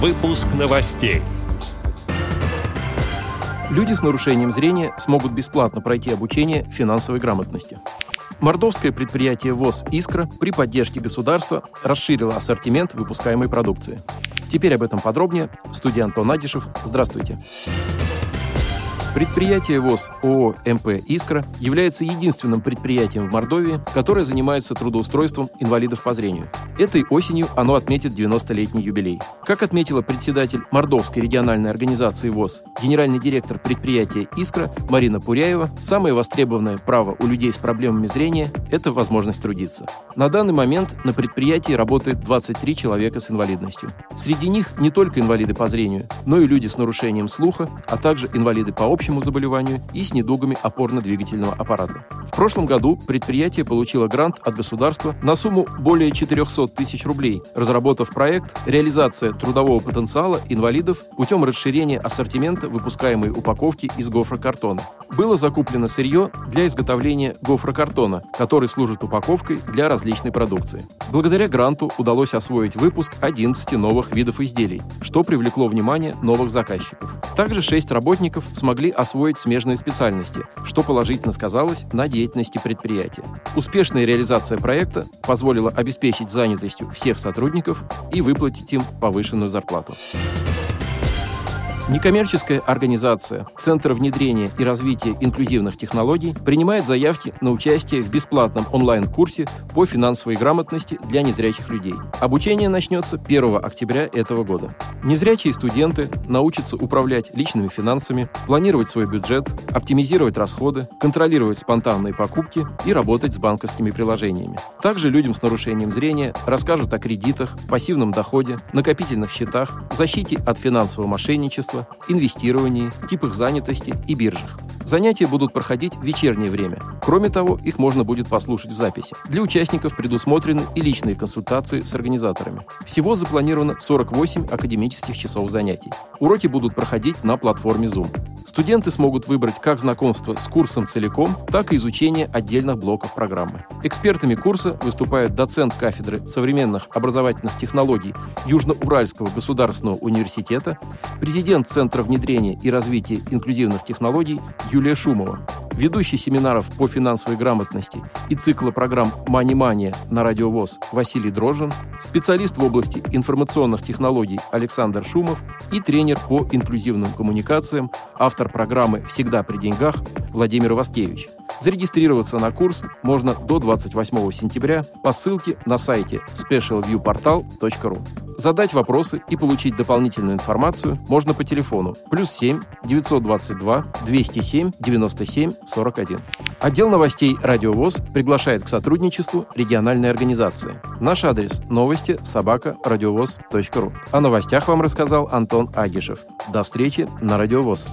Выпуск новостей. Люди с нарушением зрения смогут бесплатно пройти обучение финансовой грамотности. Мордовское предприятие ВОЗ «Искра» при поддержке государства расширило ассортимент выпускаемой продукции. Теперь об этом подробнее. Студия Антон Адишев. Здравствуйте. Здравствуйте. Предприятие ВОЗ ООО МП «Искра» является единственным предприятием в Мордовии, которое занимается трудоустройством инвалидов по зрению. Этой осенью оно отметит 90-летний юбилей. Как отметила председатель Мордовской региональной организации ВОЗ, генеральный директор предприятия «Искра» Марина Пуряева, самое востребованное право у людей с проблемами зрения – это возможность трудиться. На данный момент на предприятии работает 23 человека с инвалидностью. Среди них не только инвалиды по зрению, но и люди с нарушением слуха, а также инвалиды по общему заболеванию и с недугами опорно-двигательного аппарата. В прошлом году предприятие получило грант от государства на сумму более 400 тысяч рублей, разработав проект «Реализация трудового потенциала инвалидов путем расширения ассортимента выпускаемой упаковки из гофрокартона». Было закуплено сырье для изготовления гофрокартона, который служит упаковкой для различной продукции. Благодаря гранту удалось освоить выпуск 11 новых видов изделий, что привлекло внимание новых заказчиков. Также 6 работников смогли освоить смежные специальности, что положительно сказалось на деятельности предприятия. Успешная реализация проекта позволила обеспечить занятостью всех сотрудников и выплатить им повышенную зарплату. Некоммерческая организация Центр внедрения и развития инклюзивных технологий принимает заявки на участие в бесплатном онлайн-курсе по финансовой грамотности для незрячих людей. Обучение начнется 1 октября этого года. Незрячие студенты научатся управлять личными финансами, планировать свой бюджет, оптимизировать расходы, контролировать спонтанные покупки и работать с банковскими приложениями. Также людям с нарушением зрения расскажут о кредитах, пассивном доходе, накопительных счетах, защите от финансового мошенничества, производства, инвестировании, типах занятости и биржах. Занятия будут проходить в вечернее время. Кроме того, их можно будет послушать в записи. Для участников предусмотрены и личные консультации с организаторами. Всего запланировано 48 академических часов занятий. Уроки будут проходить на платформе Zoom. Студенты смогут выбрать как знакомство с курсом целиком, так и изучение отдельных блоков программы. Экспертами курса выступают доцент кафедры современных образовательных технологий Южно-Уральского государственного университета, президент Центра внедрения и развития инклюзивных технологий Юлия Шумова, ведущий семинаров по финансовой грамотности и цикла программ «Мани-мания» на радиовоз Василий Дрожжин, специалист в области информационных технологий Александр Шумов и тренер по инклюзивным коммуникациям, автор программы «Всегда при деньгах» Владимир Васкевич. Зарегистрироваться на курс можно до 28 сентября по ссылке на сайте specialviewportal.ru. Задать вопросы и получить дополнительную информацию можно по телефону плюс 7 922 207 97 41. Отдел новостей «Радиовоз» приглашает к сотрудничеству региональной организации. Наш адрес – новости собака радиовоз.ру. О новостях вам рассказал Антон Агишев. До встречи на «Радиовоз».